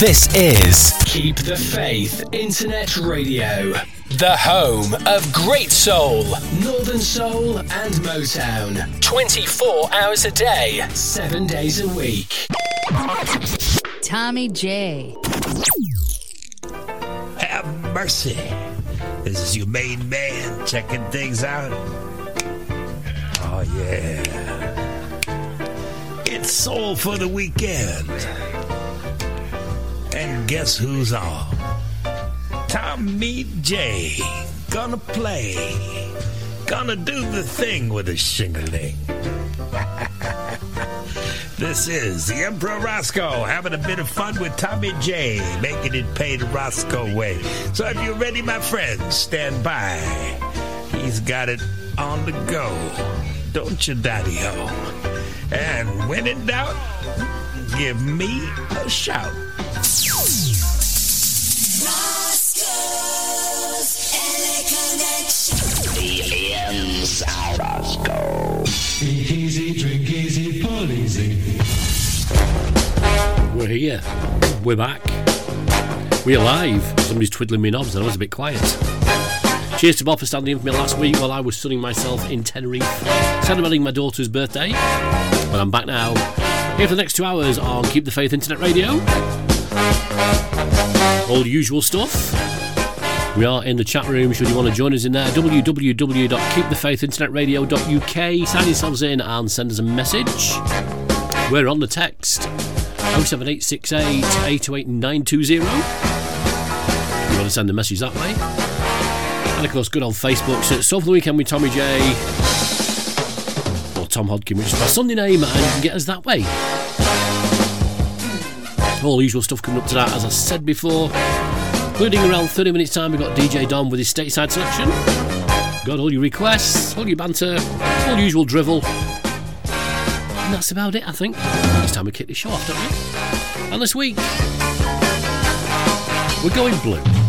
This is Keep the Faith Internet Radio, the home of great soul, northern soul, and Motown. 24 hours a day, 7 days a week. Tommy J. Have mercy. This is your main man checking things out. Oh, yeah. It's Soul for the Weekend. And guess who's on? Tommy J. Gonna play. Gonna do the thing with a shingling. this is the Emperor Rosko having a bit of fun with Tommy J, making it pay the Rosko way. So if you're ready, my friends, stand by. He's got it on the go. Don't you, Daddy Ho? And when in doubt, give me a shout. We're here. We're back. We're live. Somebody's twiddling me knobs and I was a bit quiet. Cheers to Bob for standing in for me last week while I was sunning myself in Tenerife, celebrating my daughter's birthday. But I'm back now. Here for the next two hours on Keep the Faith Internet Radio. All usual stuff. We are in the chat room should you want to join us in there. www.keepthefaithinternetradio.uk. Sign yourselves in and send us a message. We're on the text 07868 828 920. If you want to send a message that way. And of course, good old Facebook. So it's for the Weekend with Tommy J. Or Tom Hodkin, which is my Sunday name, and you can get us that way. All usual stuff coming up to that, as I said before. Including around 30 minutes' time, we've got DJ Dom with his stateside selection. Got all your requests, all your banter, all usual drivel. And that's about it, I think. It's time we kick the show off, don't we? And this week, we're going blue.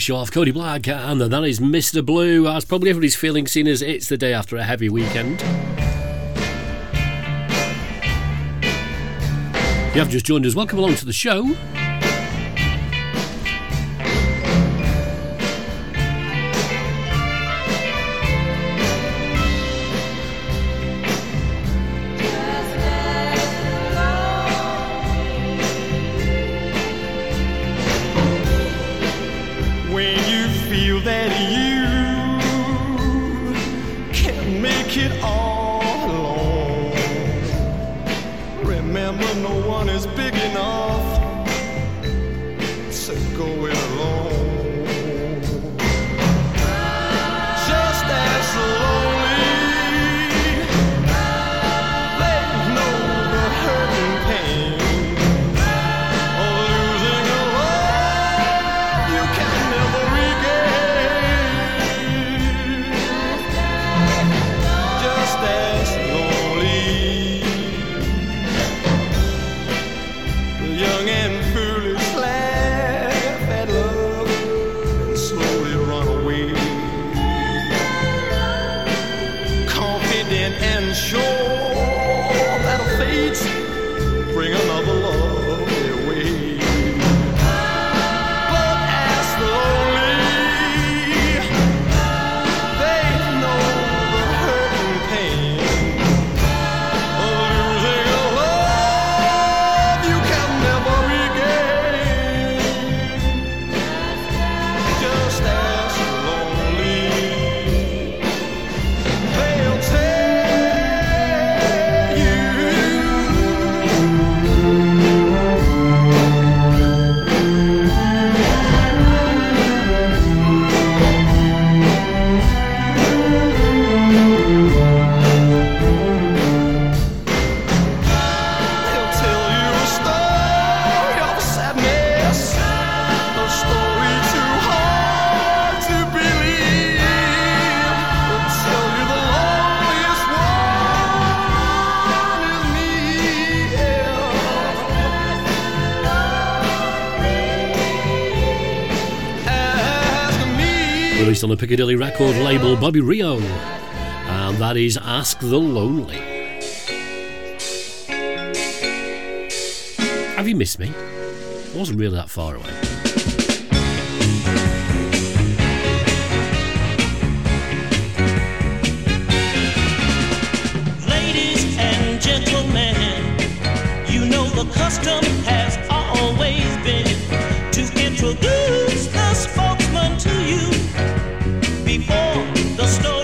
Show off, Cody Black, and that is Mr. Blue. As probably everybody's feeling, seeing as it's the day after a heavy weekend. You have just joined us, welcome along to the show. released on the Piccadilly record label, Bobby Rio, and that is Ask the Lonely. Have you missed me? I wasn't really that far away. Ladies and gentlemen, you know the custom has always been to introduce to you before the storm.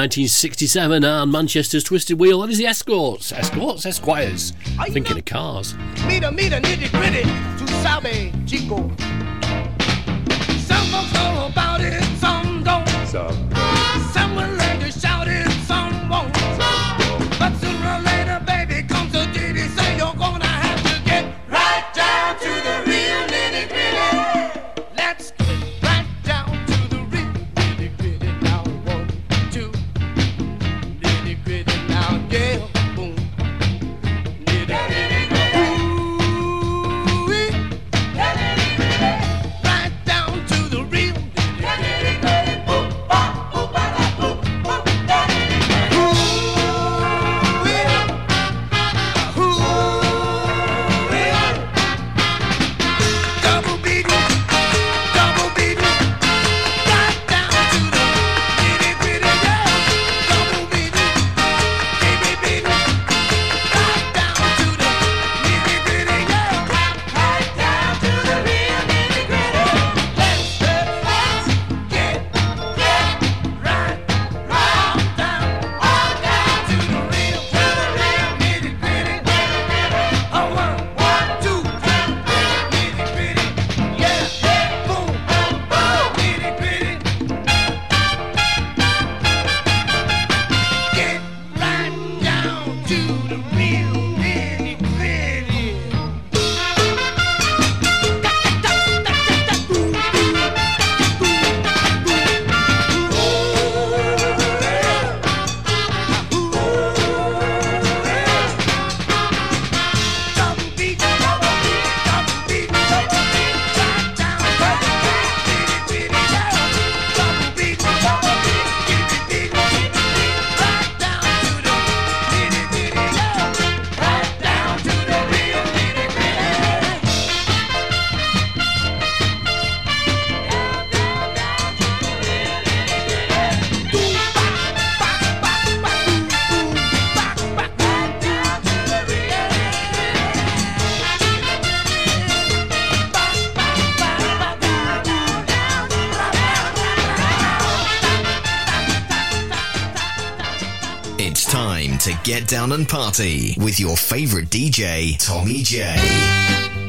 1967 and uh, Manchester's Twisted Wheel. That is the Escorts. Escorts, Esquires. I Thinking of cars. Meet a meet a nitty gritty to Chico. Some folks know about it, some don't. Some down and party with your favorite DJ, Tommy J.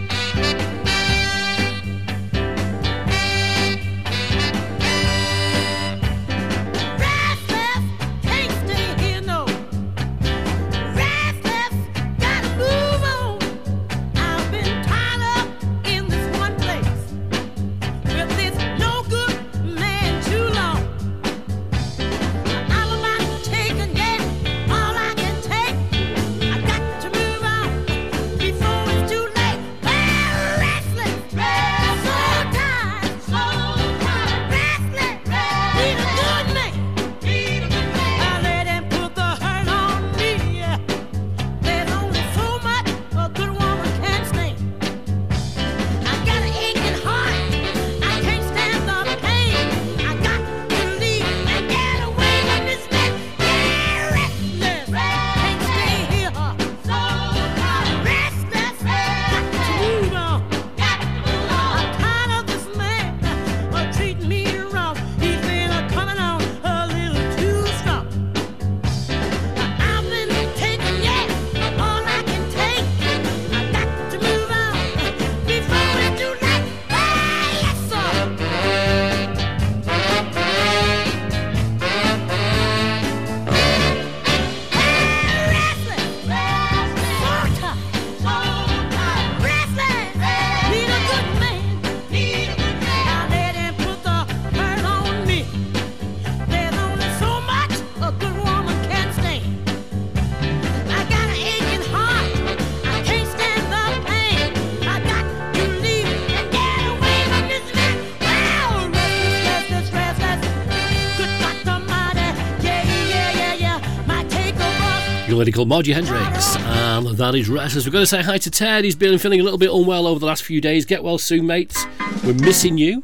lady called Margie Hendrix, and that is Restless. We're going to say hi to Ted. He's been feeling a little bit unwell over the last few days. Get well soon, mate. We're missing you.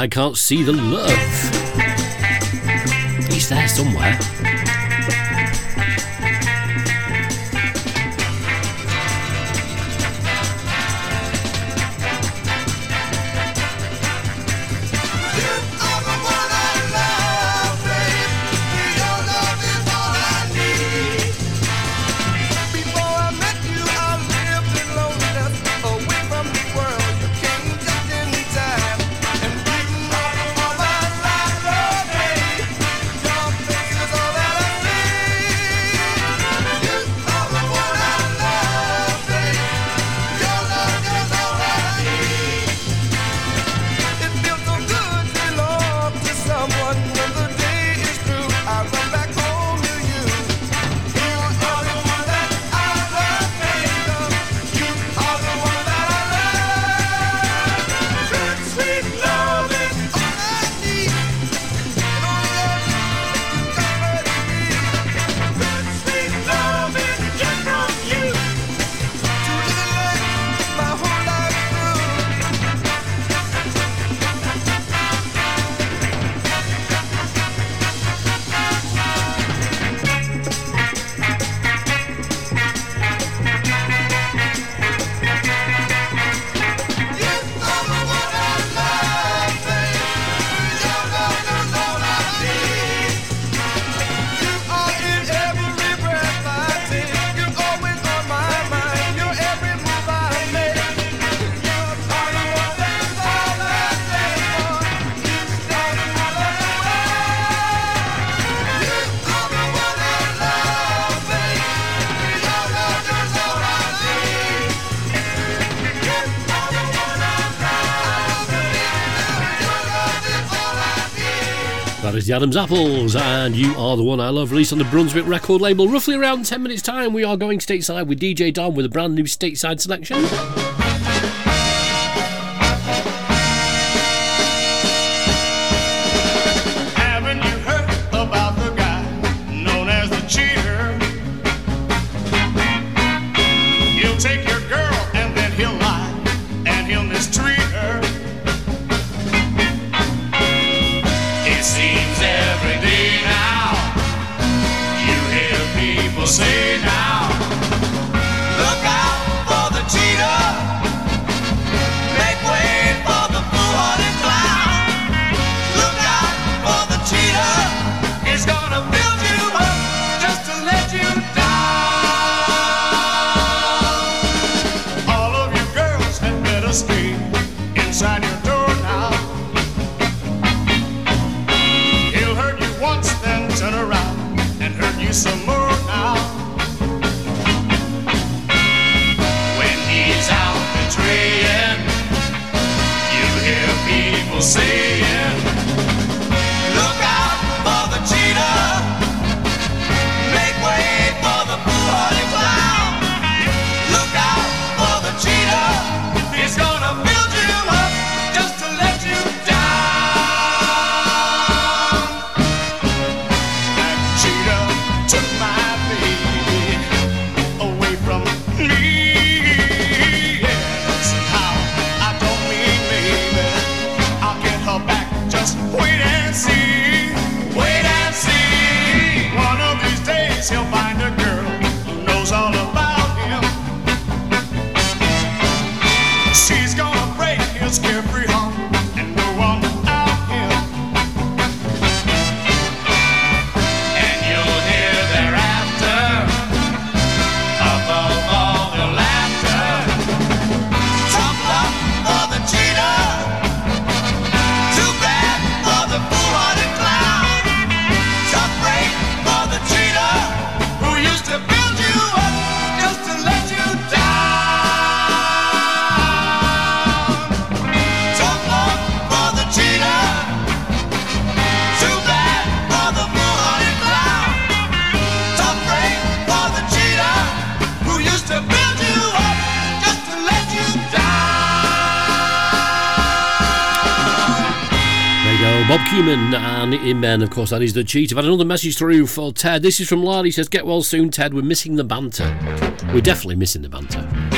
I can't see the love. He's there somewhere. the Adam's Apples, and you are the one I love. Released on the Brunswick record label, roughly around 10 minutes' time, we are going stateside with DJ Dom with a brand new stateside selection. Men, of course, that is the cheat. I've had another message through for Ted. This is from Larry. He says, Get well soon, Ted. We're missing the banter. We're definitely missing the banter.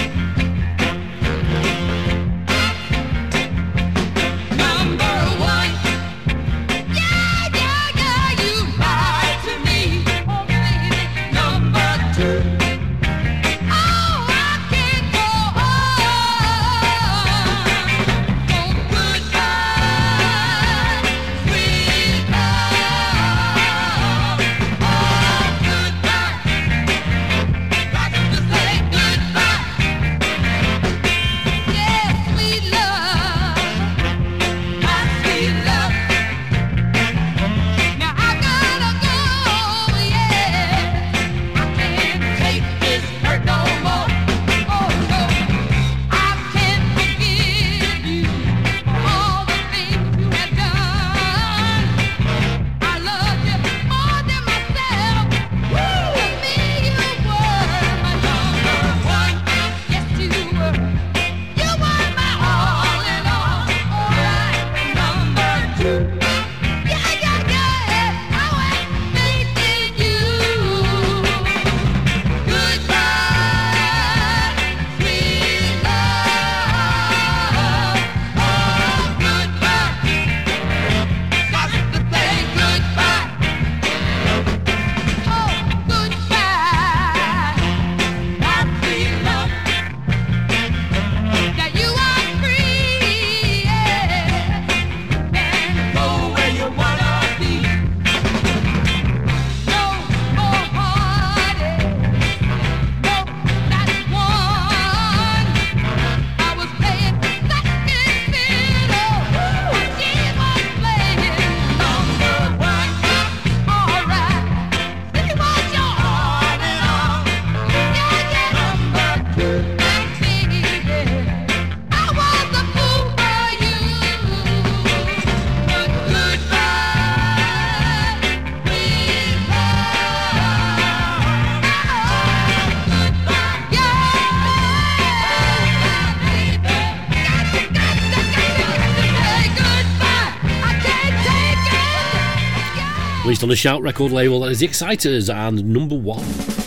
on the Shout record label. That is The Exciters and number one.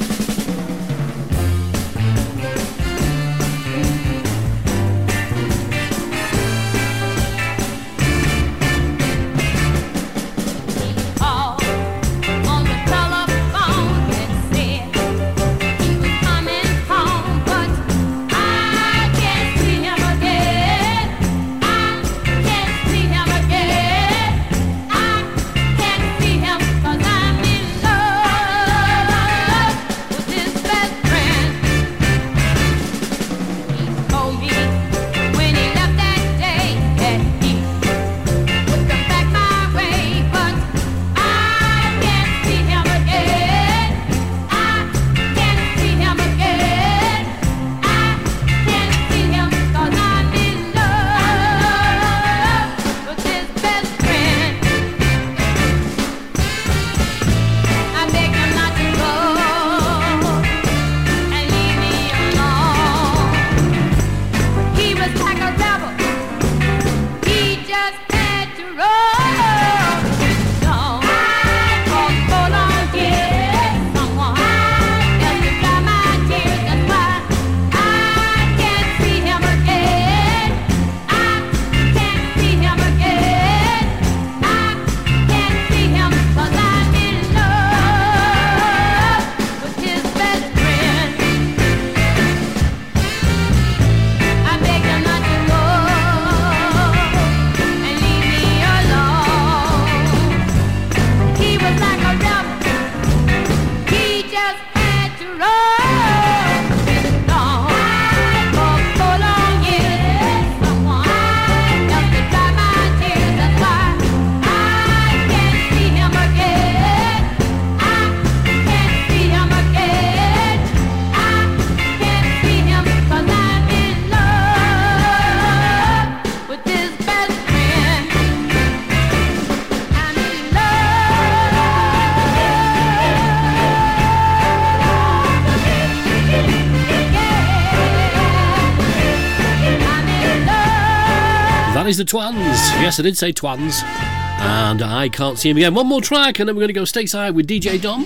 yes, I did say Twans. And I can't see him again. One more track, and then we're going to go stateside with DJ Dom.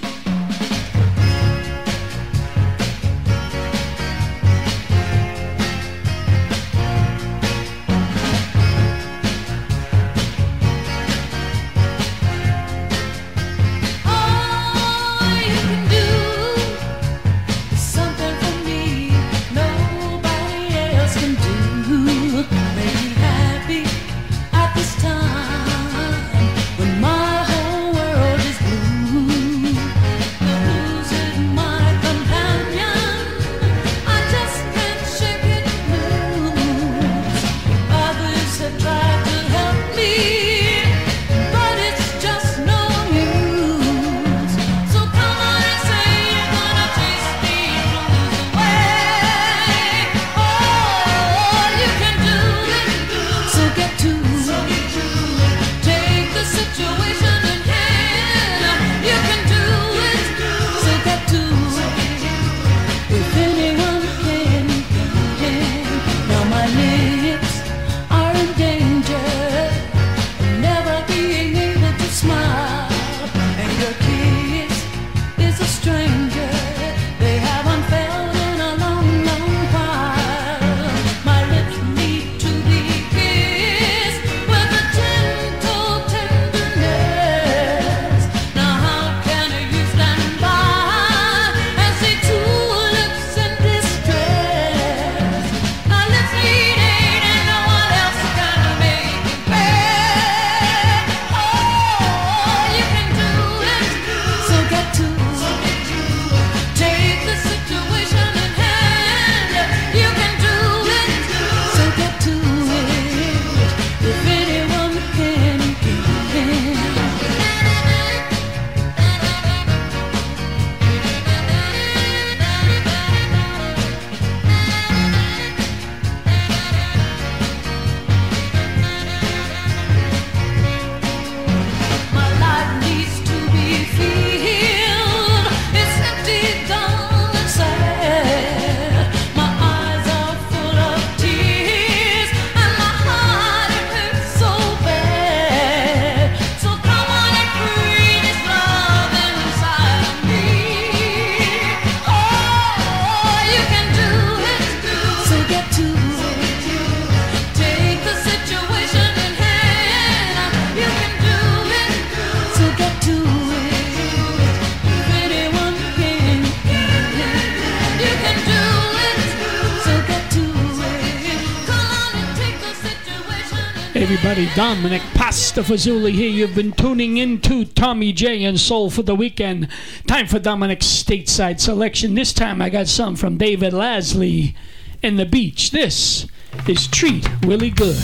Dominic Pastafazuli here. You've been tuning into Tommy J and Soul for the weekend. Time for Dominic's stateside selection. This time I got some from David Lasley and the Beach. This is Treat Willie Good.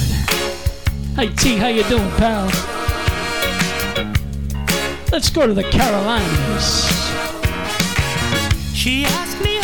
Hey T, how you doing, pal? Let's go to the Carolinas. She asked me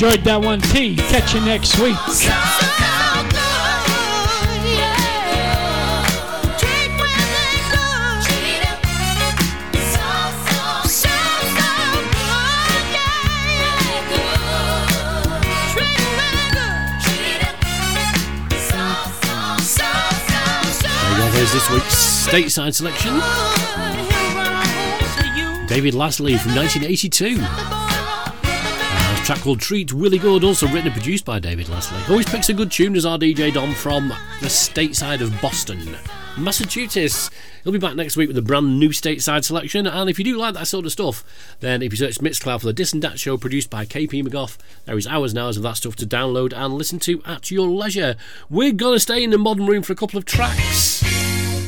enjoyed that one, T. Catch you next week. There's this week's stateside selection. David Lasley from 1982 track called Treat Willie Good, also written and produced by David Lasley. Always picks a good tune as our DJ Dom from the stateside of Boston, Massachusetts. He'll be back next week with a brand new stateside selection. And if you do like that sort of stuff, then if you search Mixcloud for the Dis and Dat show produced by KP McGough, there is hours and hours of that stuff to download and listen to at your leisure. We're gonna stay in the modern room for a couple of tracks.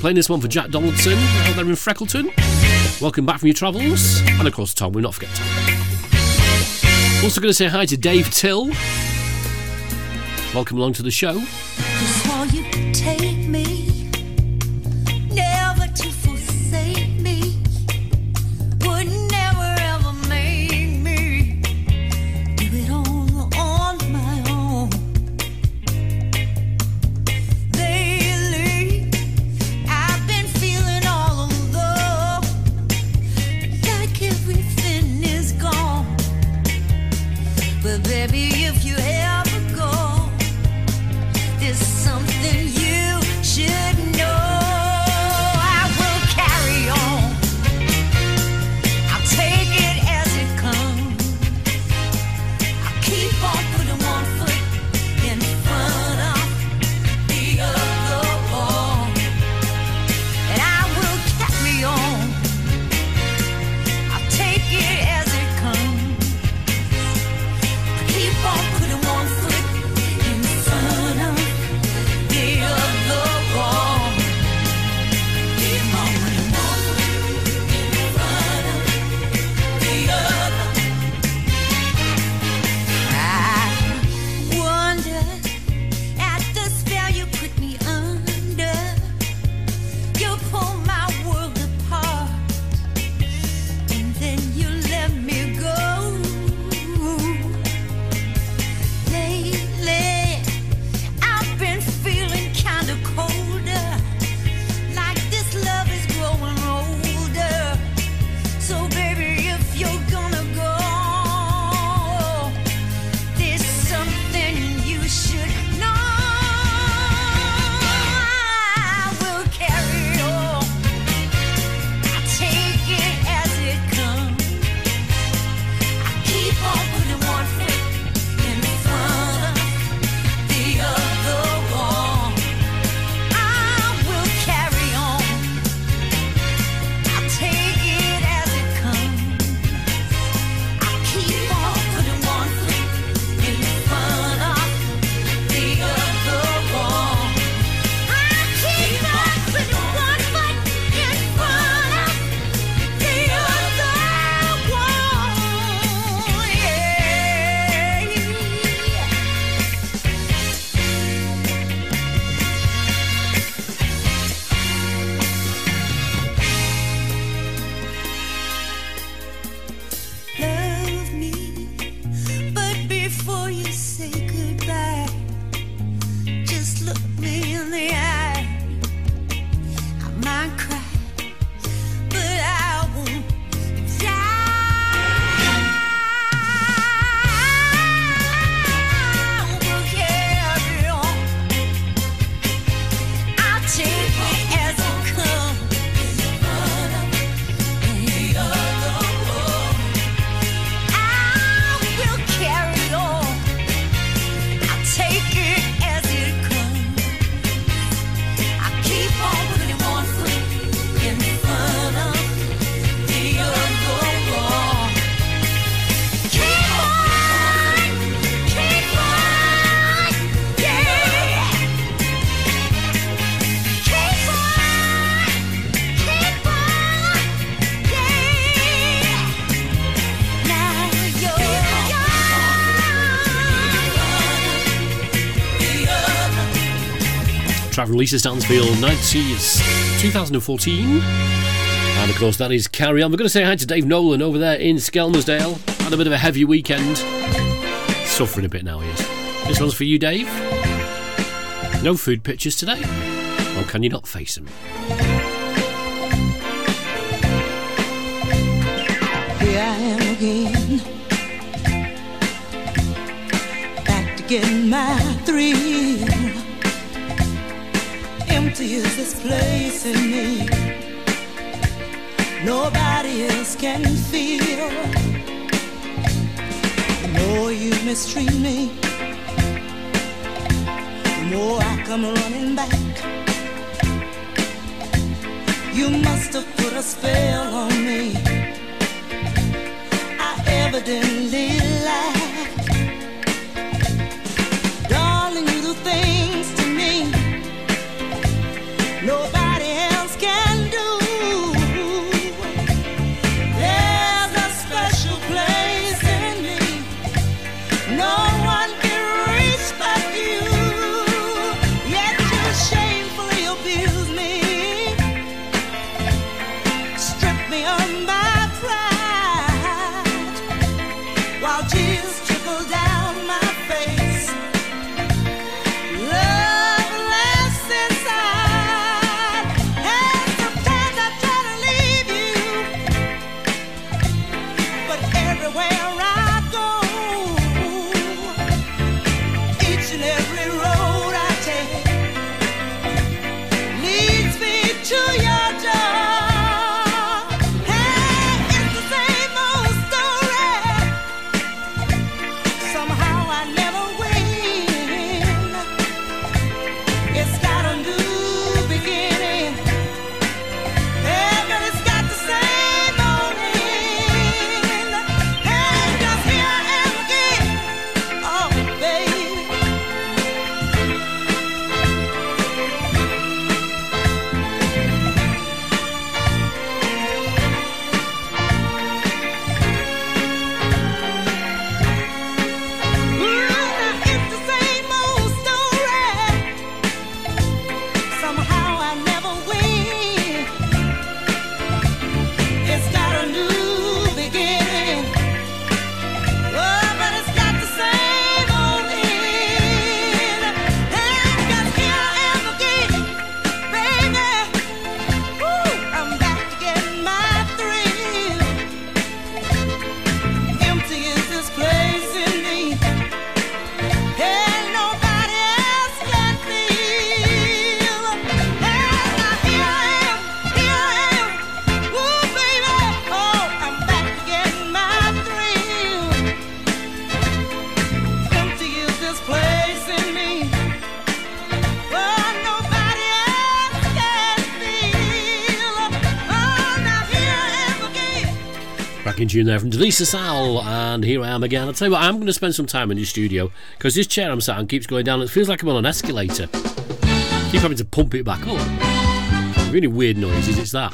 Playing this one for Jack Donaldson out there in Freckleton. Welcome back from your travels. And of course, Tom, we'll not forget Tom. Also, going to say hi to Dave Till. Welcome along to the show. releases Stansfield 90s 2014. And of course, that is Carry On. We're going to say hi to Dave Nolan over there in Skelmersdale. Had a bit of a heavy weekend. Suffering a bit now, he is. This one's for you, Dave. No food pictures today. Or can you not face them? Here I am again. Back to get my three. Is this place in me. Nobody else can feel. The more you mistreat me, the more I come running back. You must have put a spell on me. I evidently lack. Tune there from Delisa Sal, and here I am again. I'll tell you what, I'm going to spend some time in your studio because this chair I'm sat on keeps going down. It feels like I'm on an escalator. Keep having to pump it back up. Really weird noises, it's that.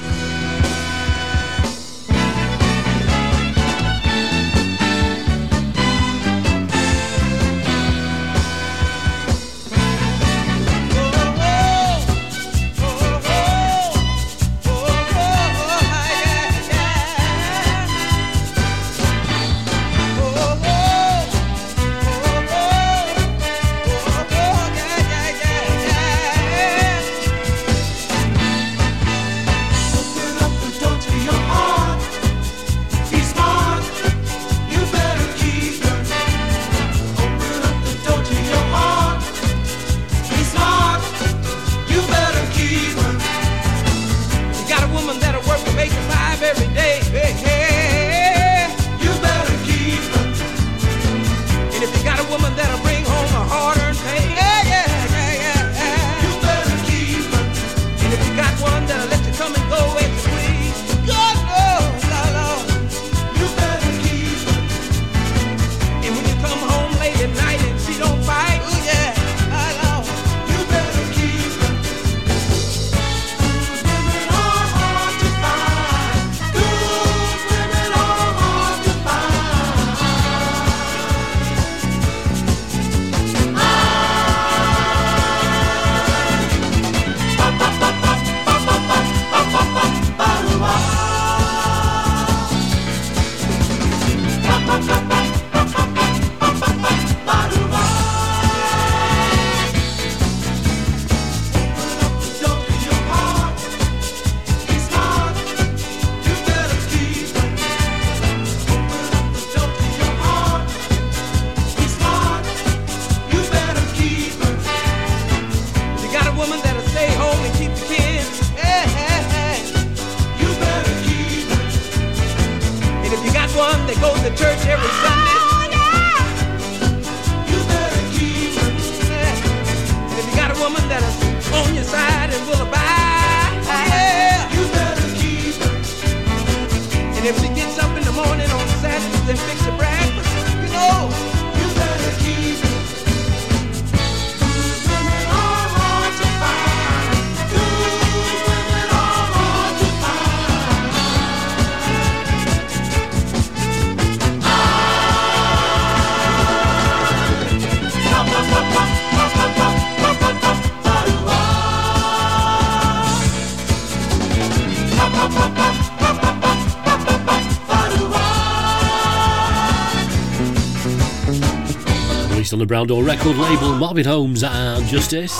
on the Brown Door record label, Marvin Holmes and Justice.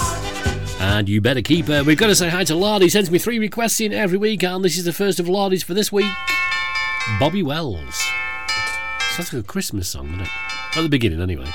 And you better keep her. We've got to say hi to Lardy. Sends me three requests in every week, and this is the first of Lardy's for this week. Bobby Wells. Sounds like a Christmas song, doesn't it? At the beginning, anyway.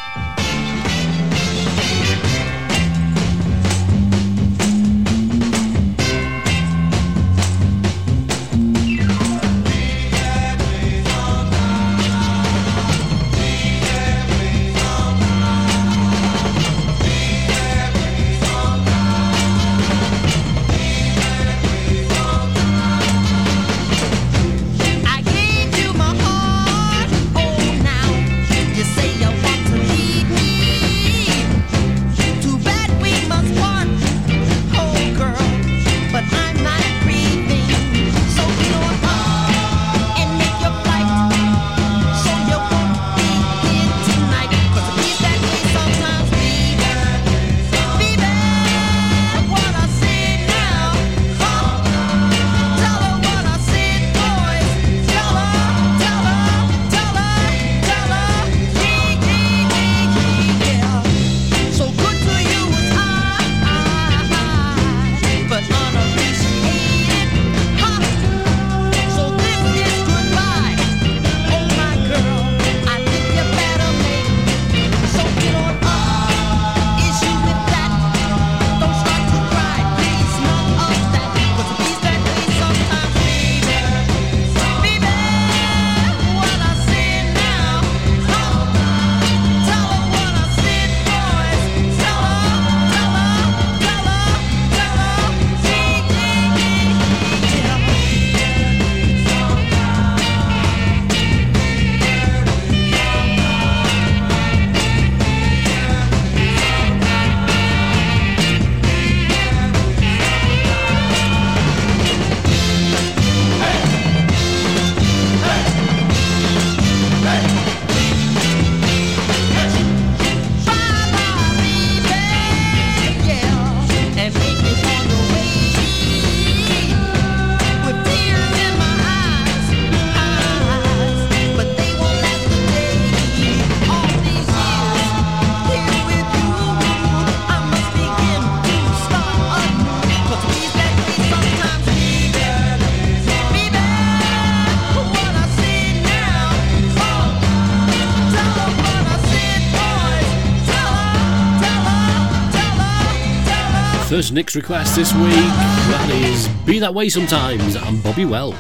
First Nick's request this week, that is Be That Way Sometimes and Bobby Wells.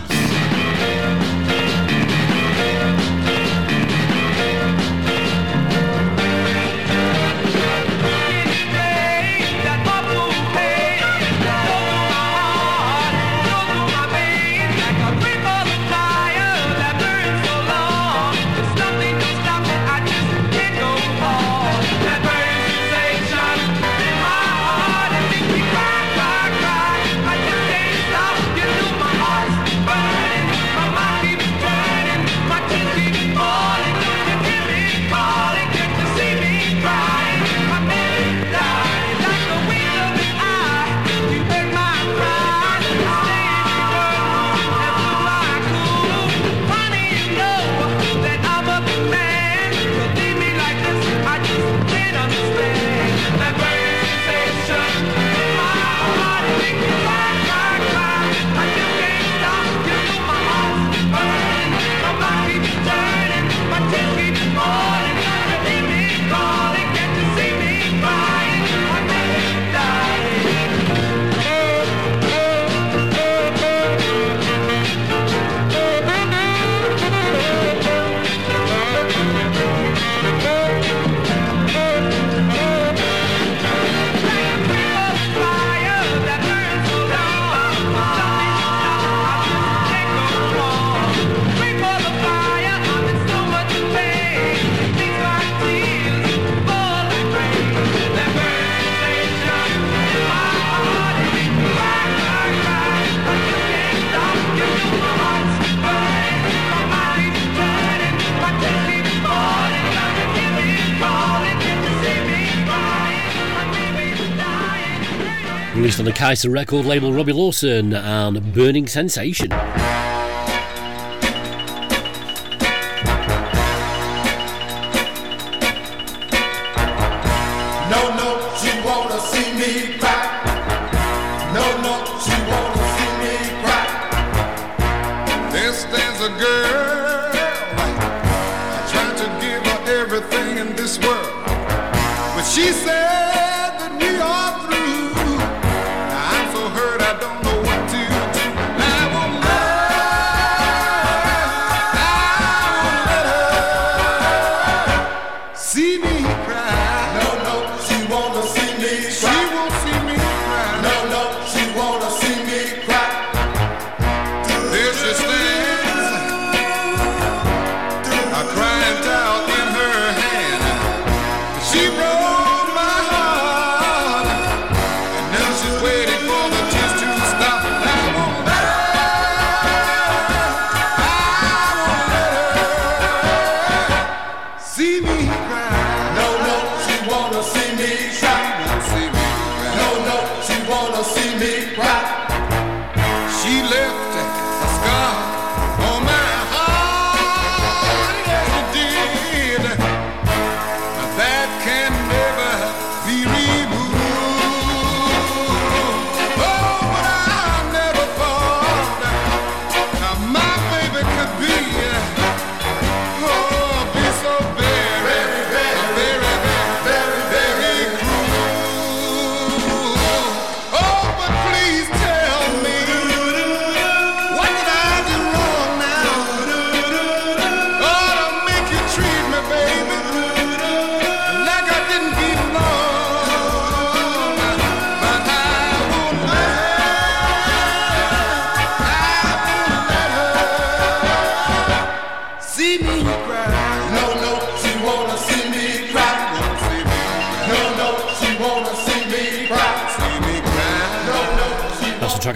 Released on the Kaiser record label Robbie Lawson and Burning Sensation.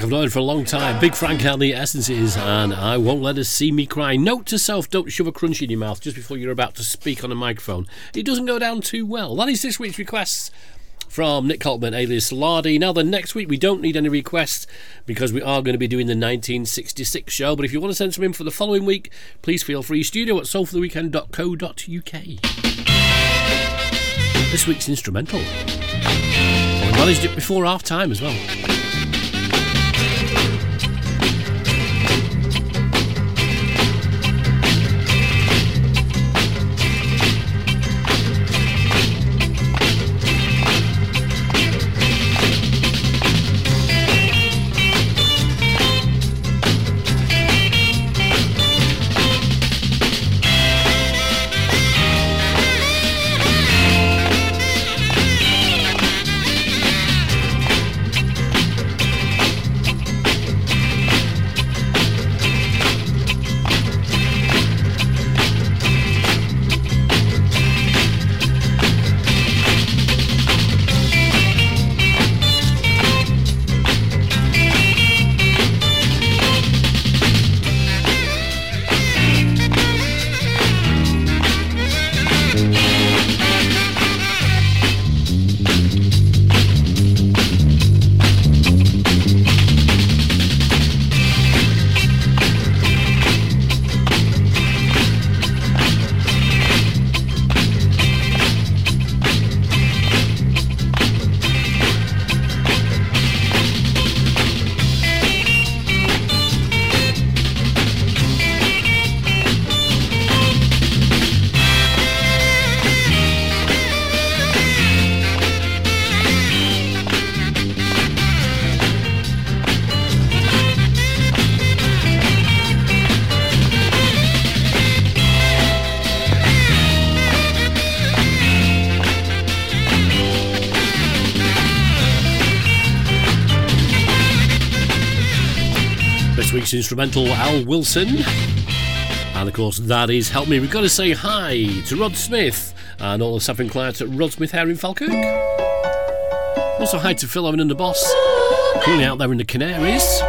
I've known for a long time. Big Frank and the Essences, and I won't let her see me cry. Note to self: don't shove a crunch in your mouth just before you're about to speak on a microphone. It doesn't go down too well. That is this week's requests from Nick Coltman, alias Lardy. Now, the next week we don't need any requests because we are going to be doing the 1966 show. But if you want to send some in for the following week, please feel free. Studio at soulfortheweekend.co.uk. This week's instrumental. We managed it before half time as well. Instrumental, Al Wilson. And of course, that is Help Me. We've got to say hi to Rod Smith and all the staff and clients at Rod Smith Hair in Falkirk. Also, hi to Phil Owen and the boss, currently out there in the Canaries.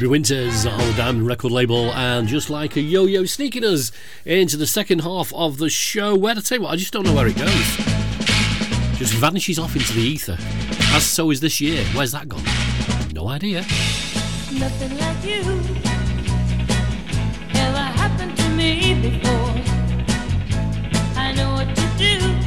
Ruby Winters a whole damn record label, and just like a yo yo sneaking us into the second half of the show, where to tell you what, I just don't know where it goes. Just vanishes off into the ether, as so is this year. Where's that gone? No idea. Nothing like you ever happened to me before. I know what to do.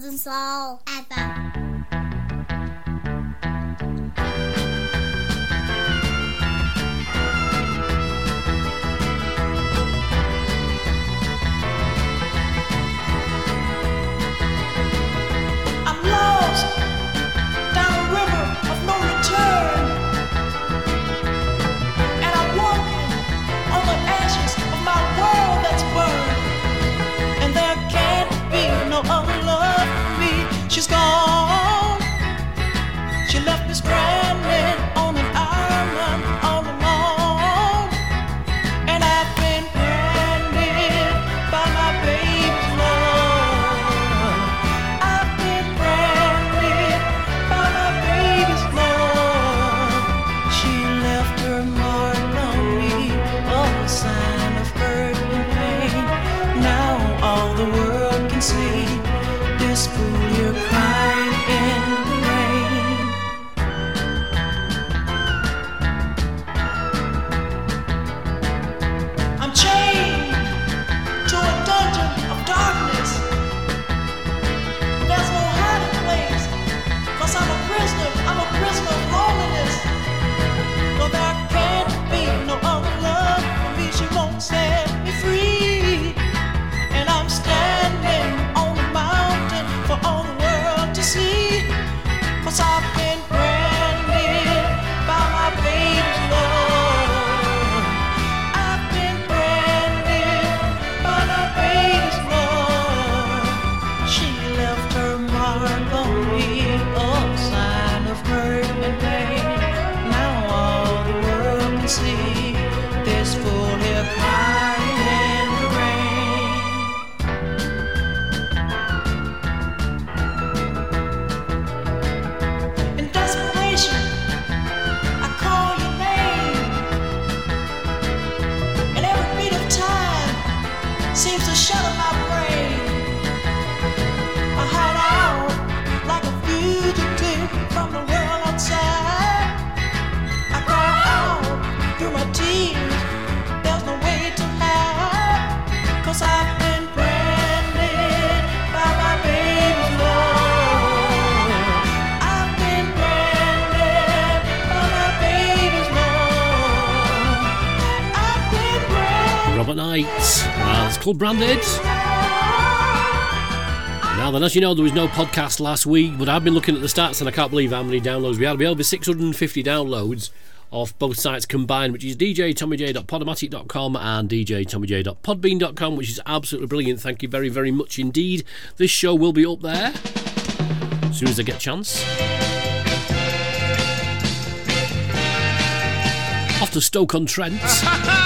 2005. Branded. Now then, as you know, there was no podcast last week, but I've been looking at the stats and I can't believe how many downloads we had. We had over 650 downloads off both sites combined, which is djtommyj.podomatic.com and djtommyj.podbean.com, which is absolutely brilliant. Thank you very, very much indeed. This show will be up there as soon as I get a chance. Off to Stoke-on-Trent.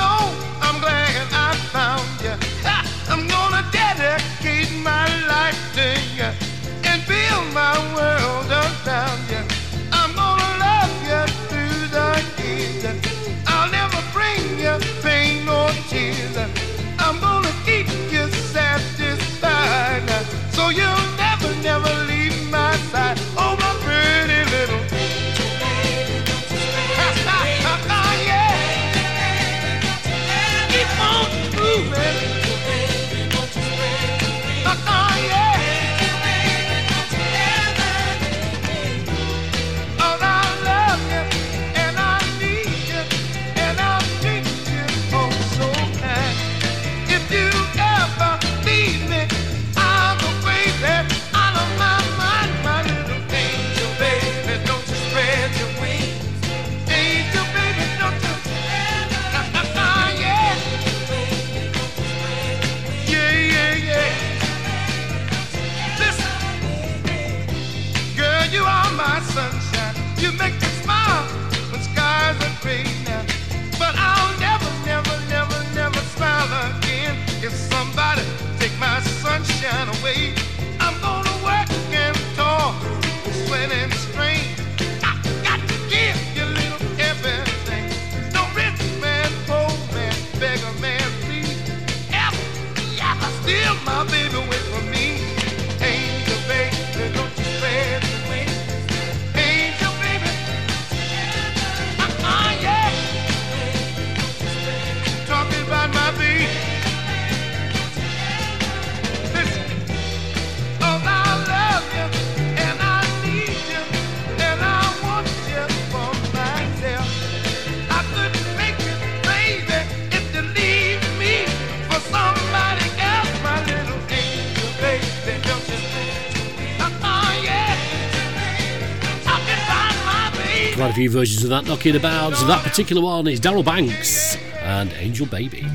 quite a few versions of that knocking about. That particular one is Darrell Banks and Angel Baby.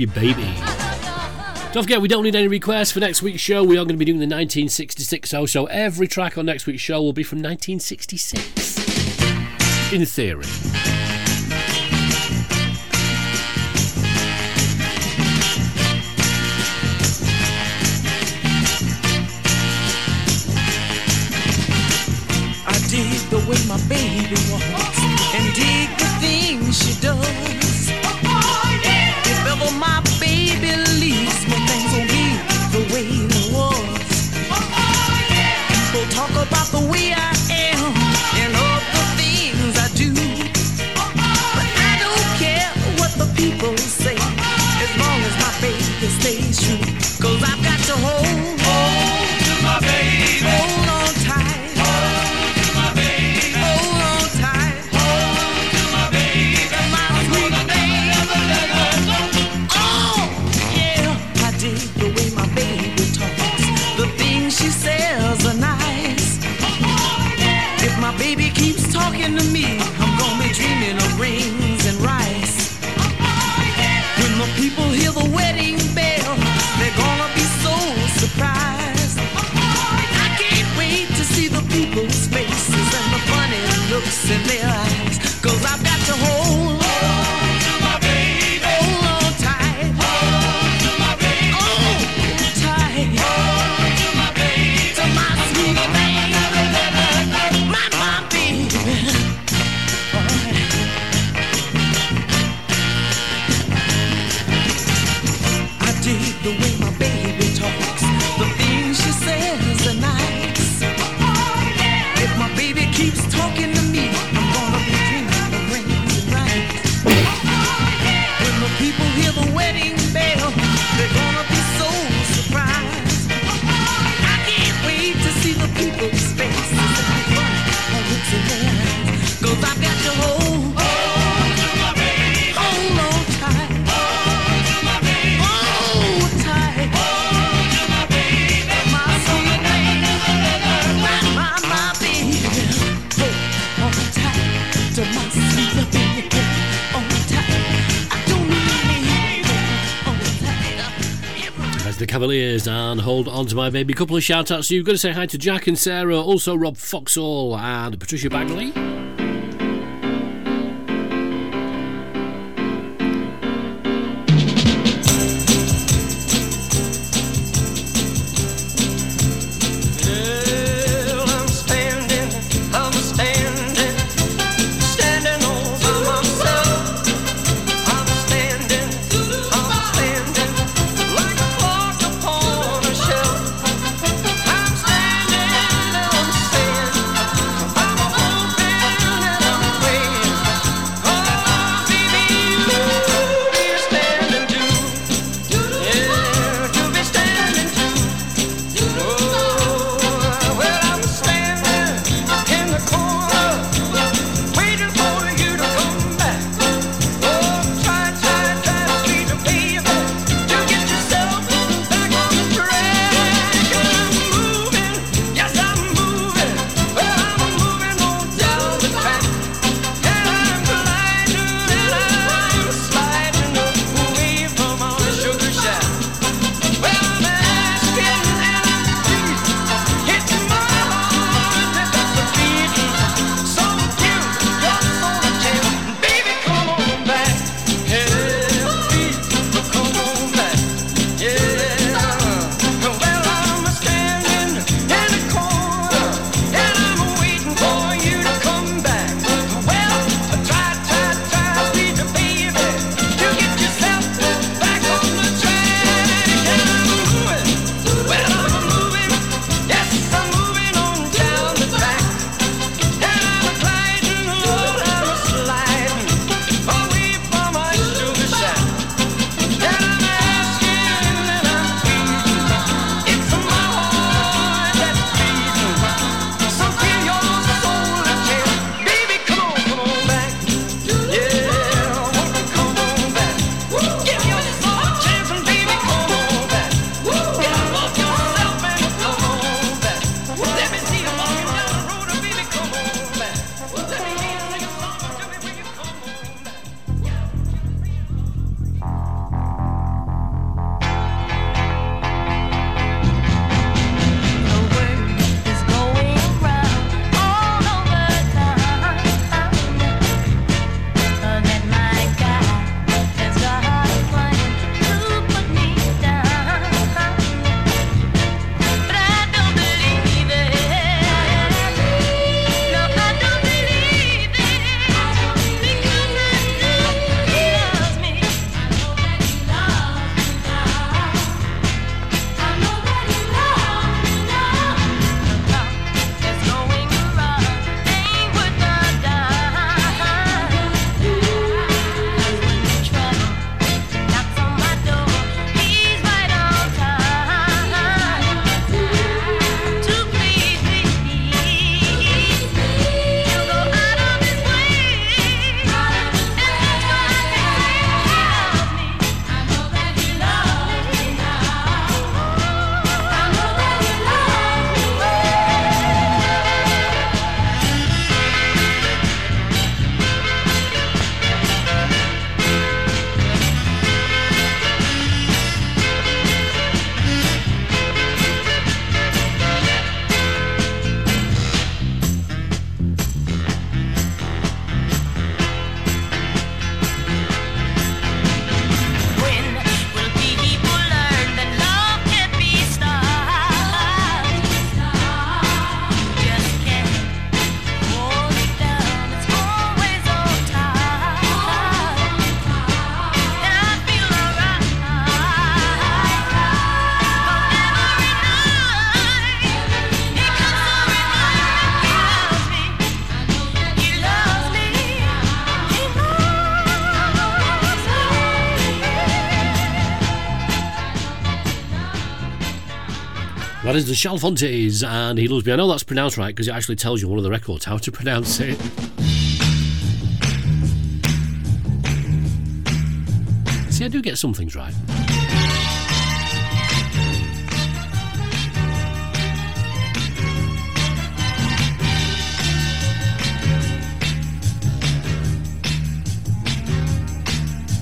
your baby. Don't forget, we don't need any requests for next week's show. We are going to be doing the 1966 show, so every track on next week's show will be from 1966. In theory. I dig the way my baby walks, and dig the things she does. about the wheel. Cavaliers and hold on to my baby. Couple of shout outs. So you've got to say hi to Jack and Sarah, also Rob Foxall and Patricia Bagley. is the Chalfontes and He Loves Me. I know that's pronounced right because it actually tells you one of the records how to pronounce it. See, I do get some things right.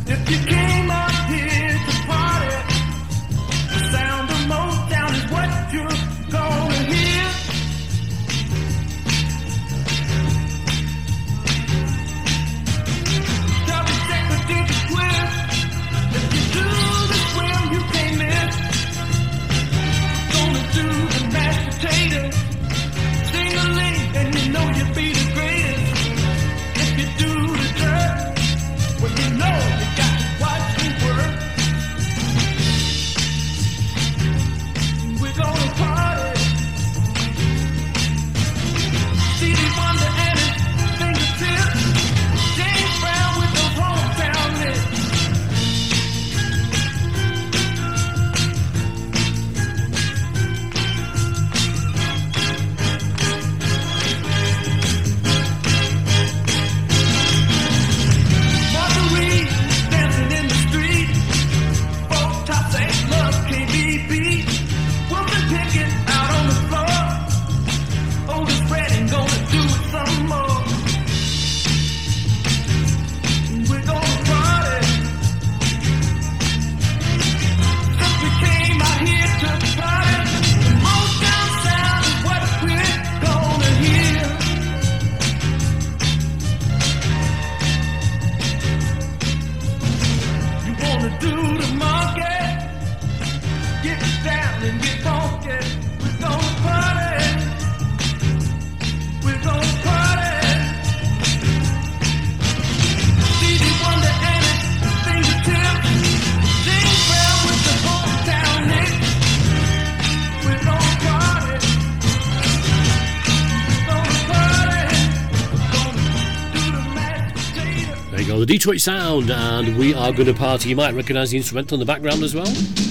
If you can Ipswich Sound, and we are going to party. You might recognise the instrumental in the background as well.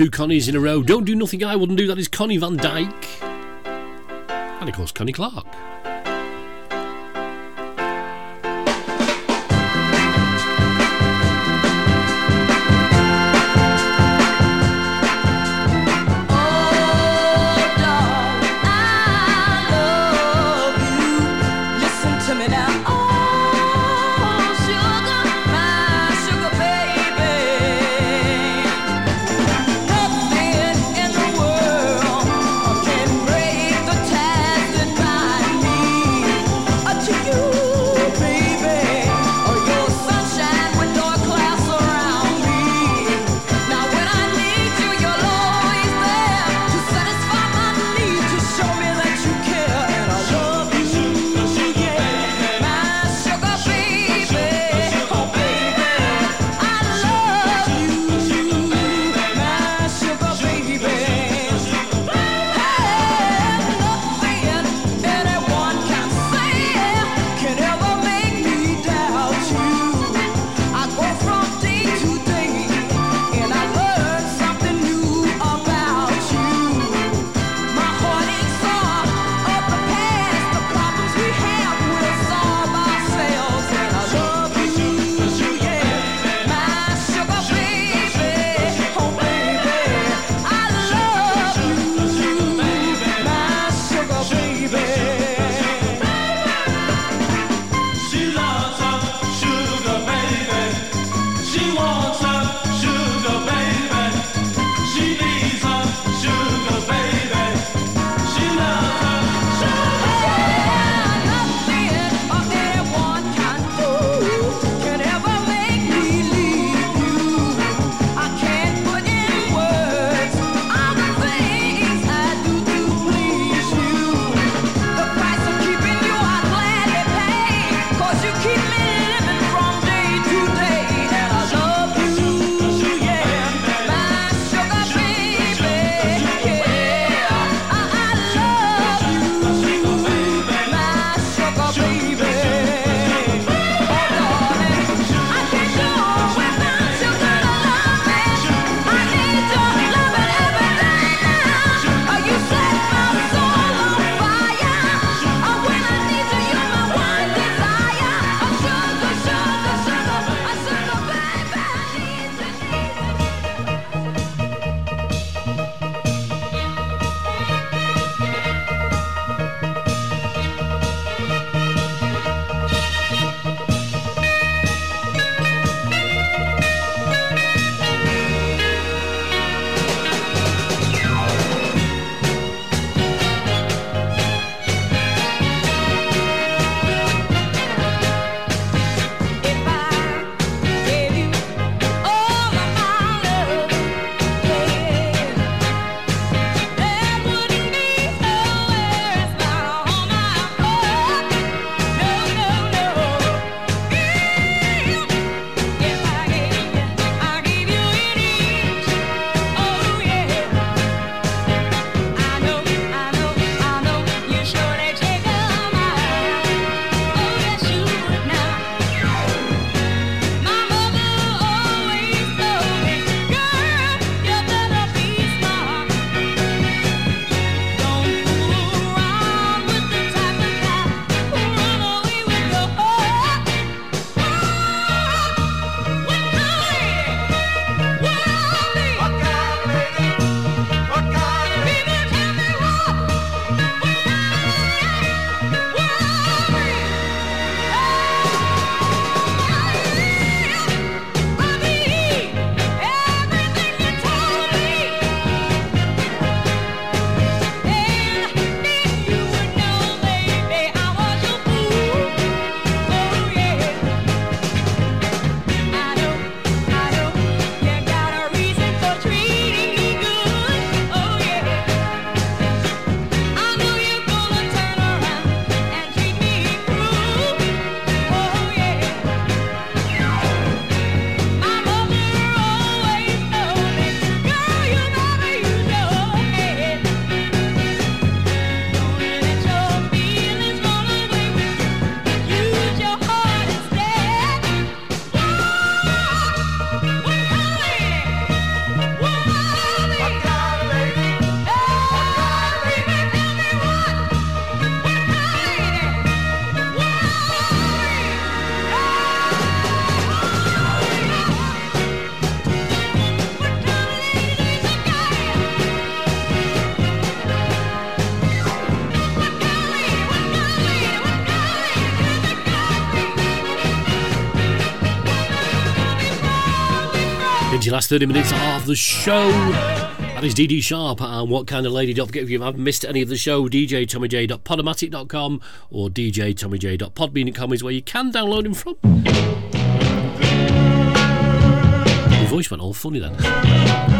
two Connies in a row. Don't do nothing I wouldn't do. That is Connie Van Dyke. And of course, Connie Clark. your last 30 minutes of the show. That is Dee Dee Sharp and What Kind of Lady. Don't forget if you haven't missed any of the show, djtommyj.podomatic.com or djtommyj.podbean.com is where you can download him from. Your voice went all funny then.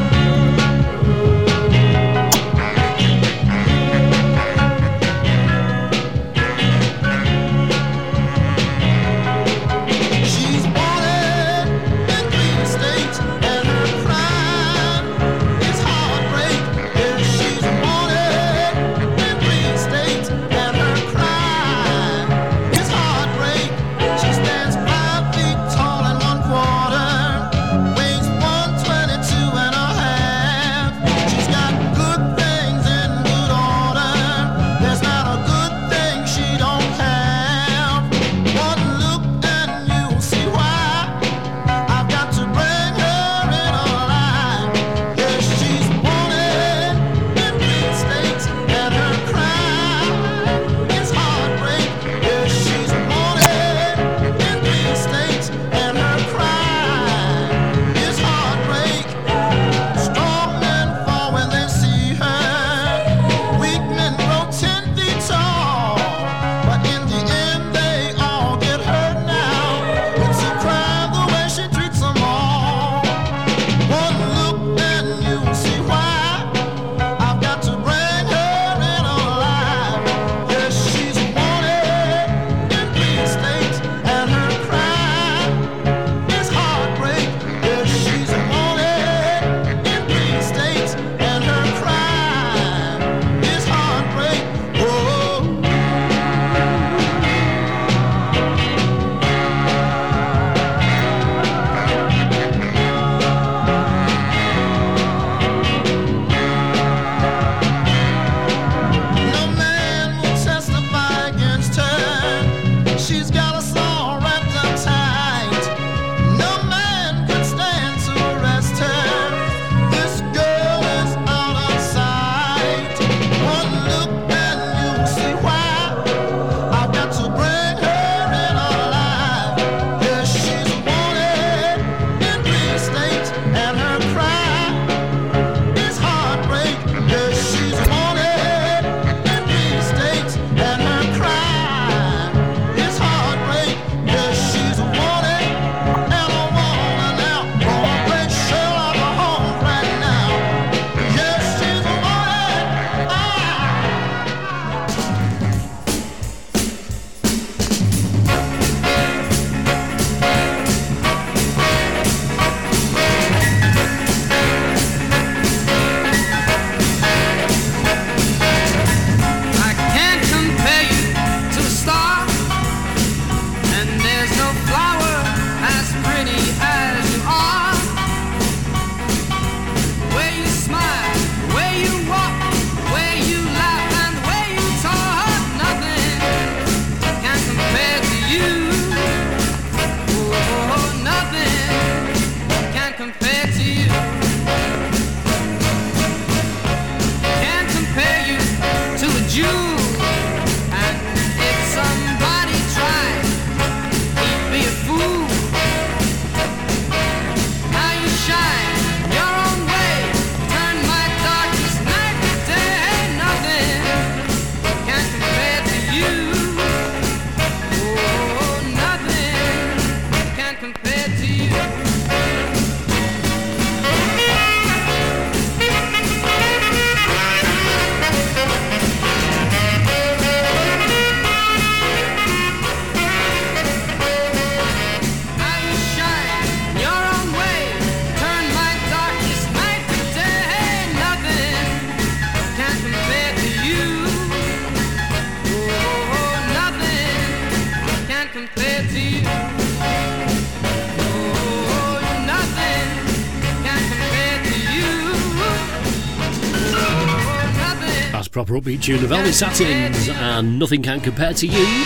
rugby tune of Velvet Satins and Nothing Can Compare to You.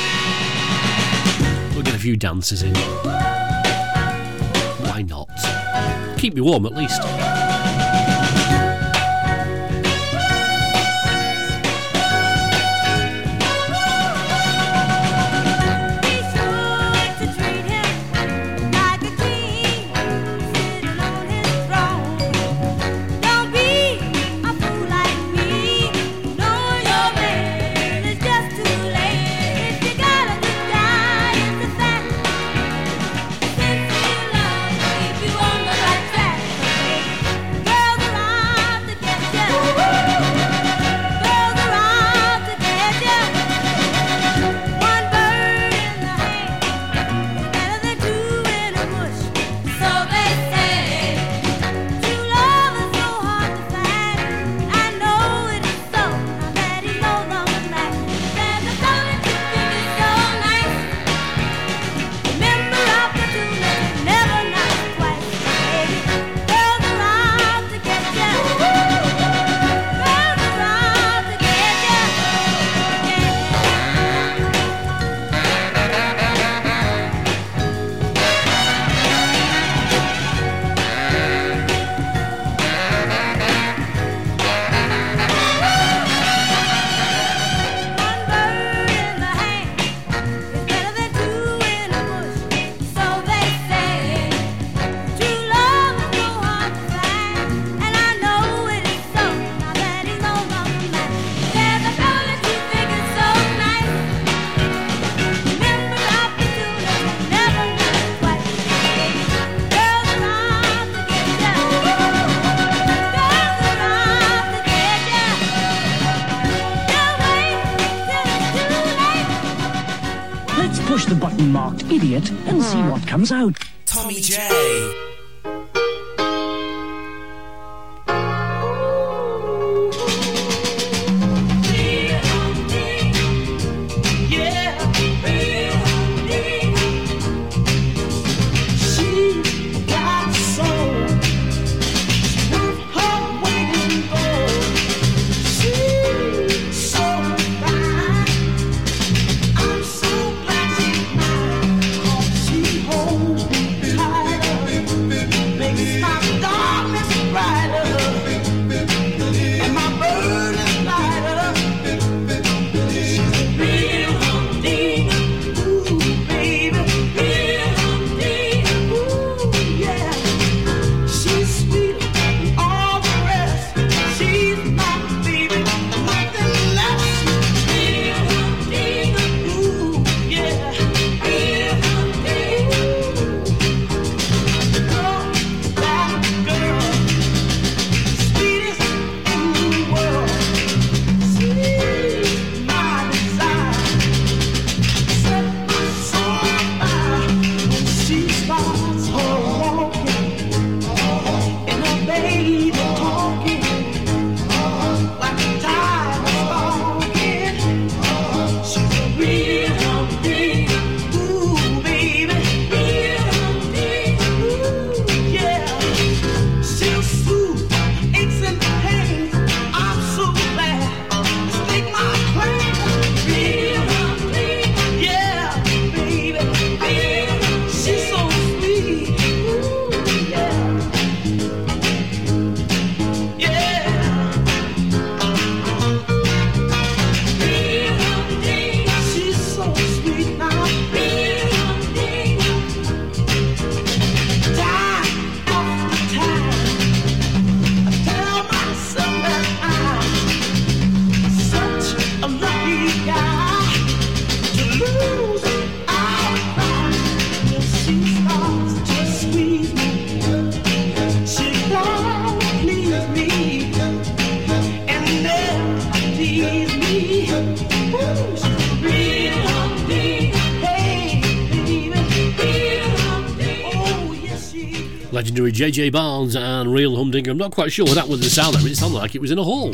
We'll get a few dances in. Why not? Keep me warm at least. comes out. JJ Barnes and Real Humdinger. I'm not quite sure what that was the sound but it sounded like it was in a hall.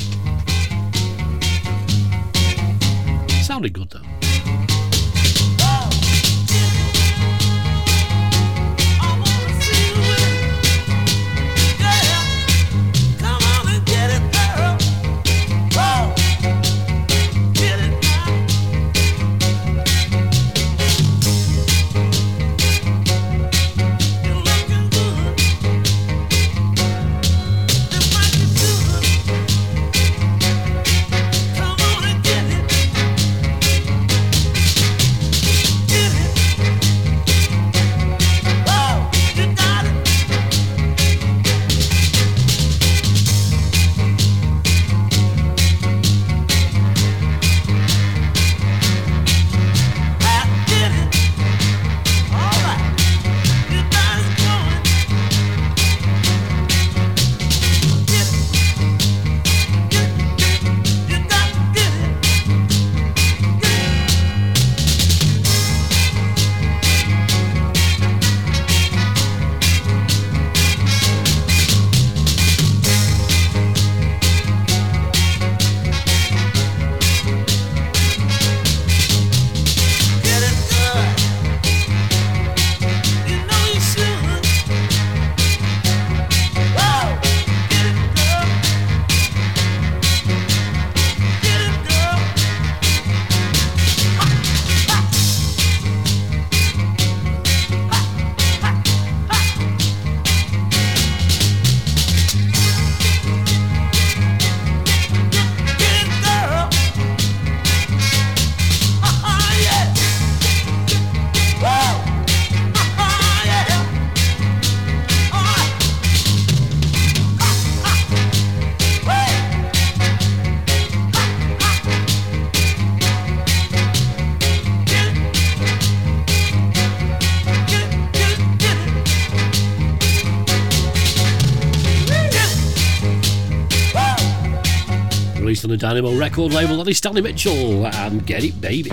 The Dynamo record label. That is Stanley Mitchell and Get It Baby.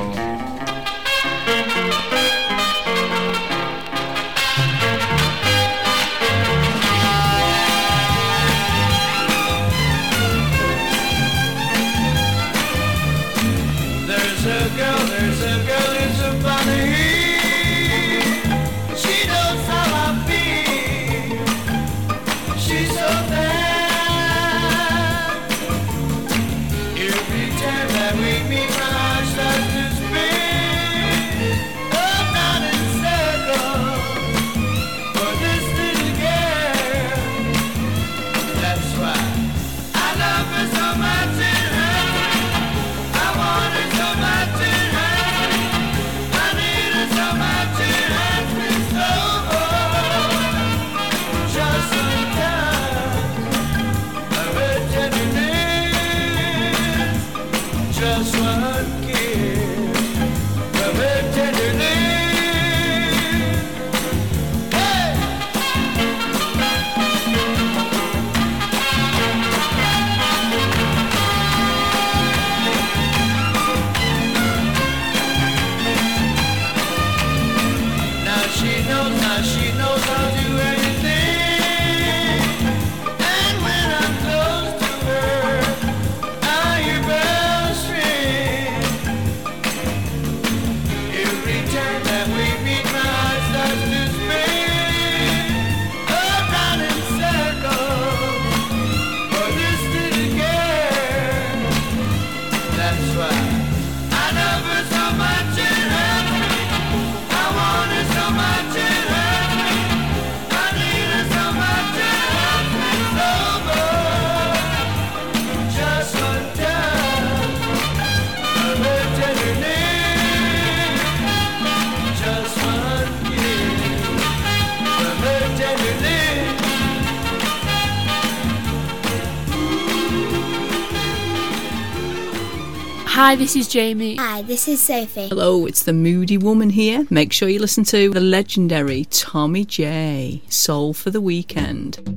Hi, this is Jamie. Hi, this is Sophie. Hello, it's the Moody Woman here. Make sure you listen to the legendary Tommy J. Soul for the Weekend.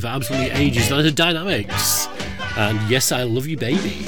play for absolutely ages. Those are dynamics. And yes, I love you, baby.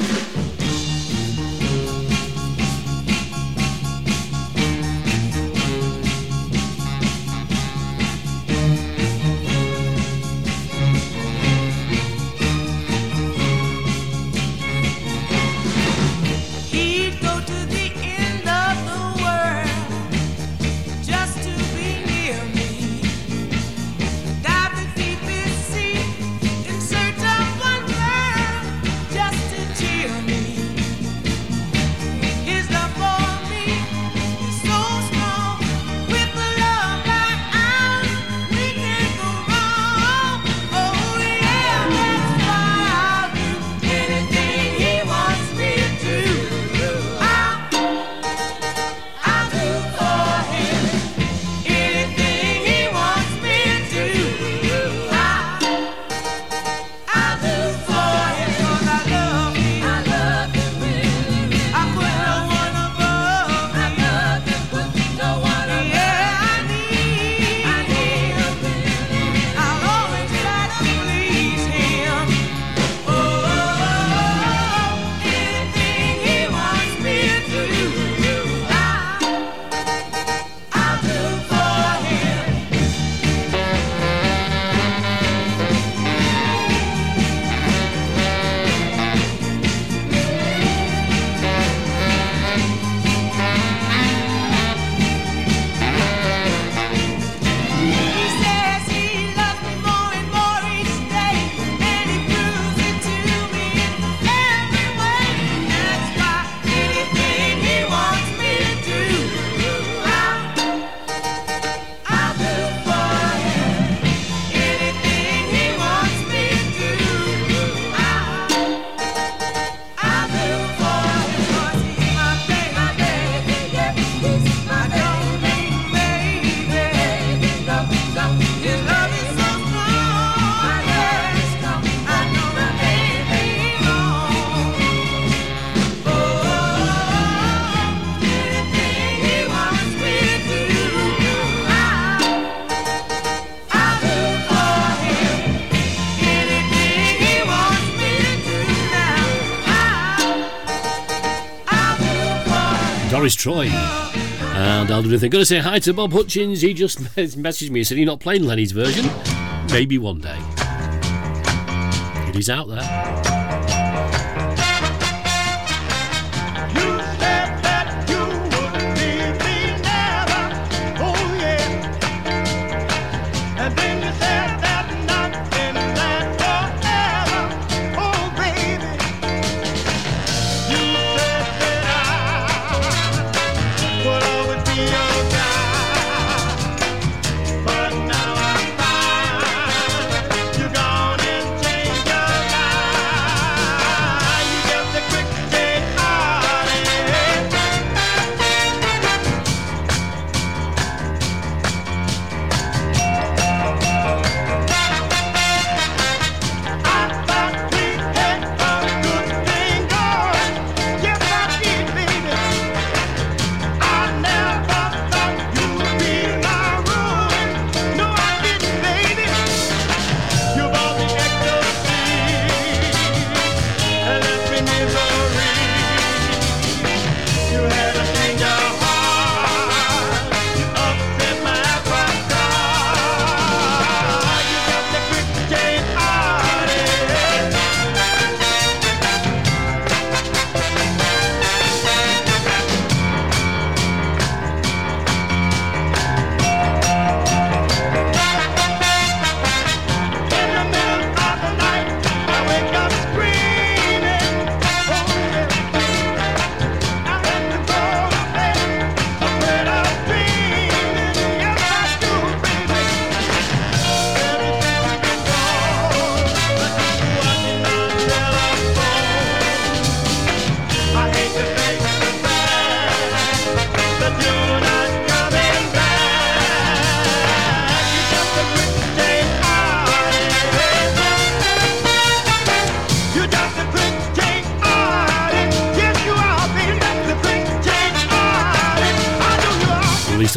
Do anything. Gonna say hi to Bob Hutchins. He just messaged me and said he's not playing Lenny's version. Maybe one day. It is out there.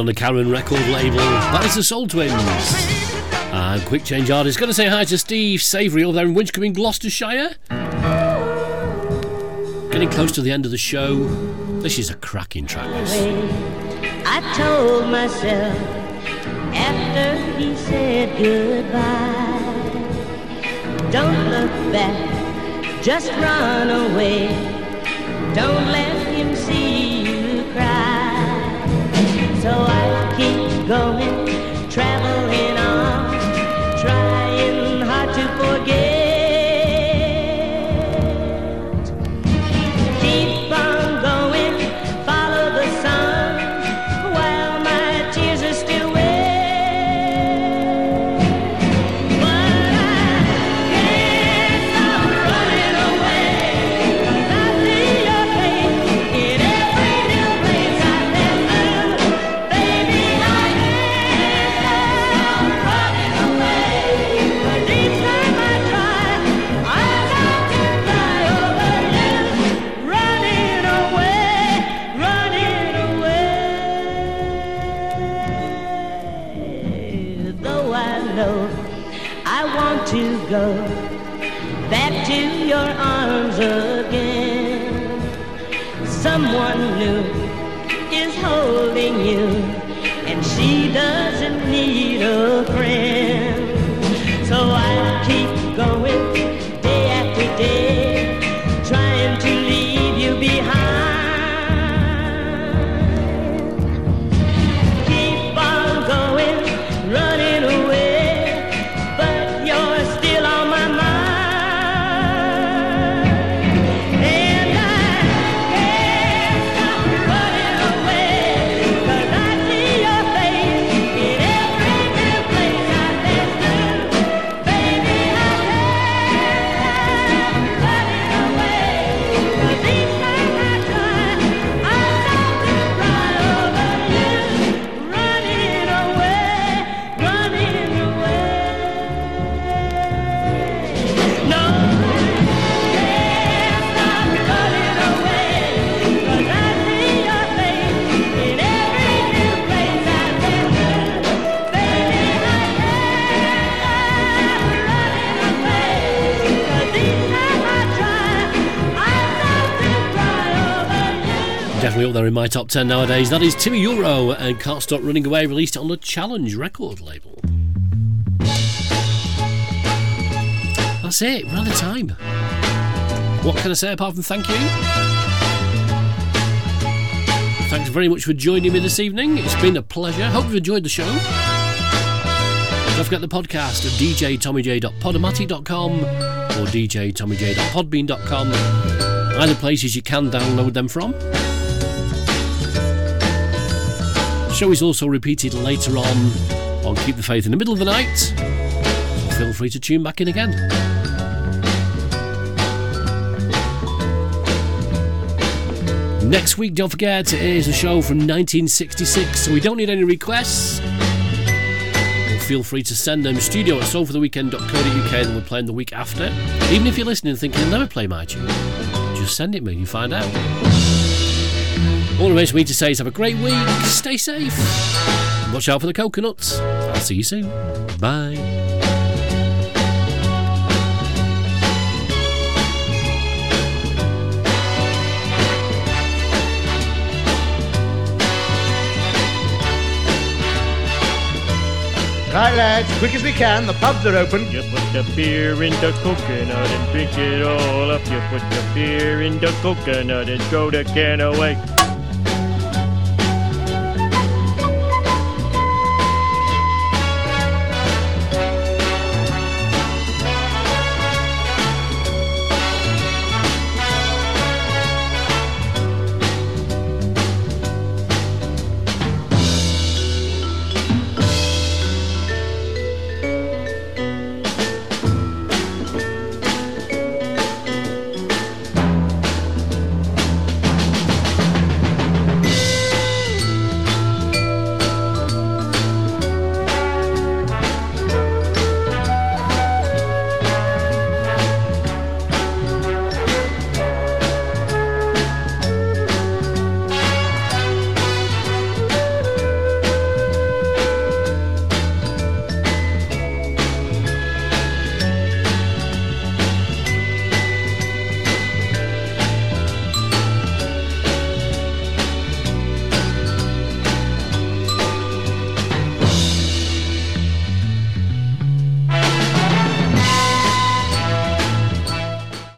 On the Karen record label. That is the Soul Twins. And ah, Quick Change Artist. Gonna say hi to Steve Savoury over there in Winchcombe in Gloucestershire. Getting close to the end of the show. This is a cracking track. I told myself after he said goodbye, don't look back, just run away. Don't let him see you cry. So I going, top 10 nowadays. That is Timmy Euro and Can't Stop Running Away, released on the Challenge record label. That's it, we're out of time. What can I say apart from thank you? Thanks very much for joining me this evening. It's been a pleasure. Hope you've enjoyed the show. Don't forget the podcast at djtommyj.podomatic.com or djtommyj.podbean.com. Either places you can download them from. Show is also repeated later on on Keep the Faith in the middle of the night. So feel free to tune back in again. Next week, don't forget, it is a show from 1966, so we don't need any requests. Well, feel free to send them studio at soulfortheweekend.co.uk and we'll play them the week after. Even if you're listening and thinking, I'll never play my tune, just send it me and you find out. All it remains for me to say is have a great week, stay safe, watch out for the coconuts. I'll see you soon. Bye. Right, lads, quick as we can. The pubs are open. You put the beer in the coconut and drink it all up. You put the beer in the coconut and throw the can away.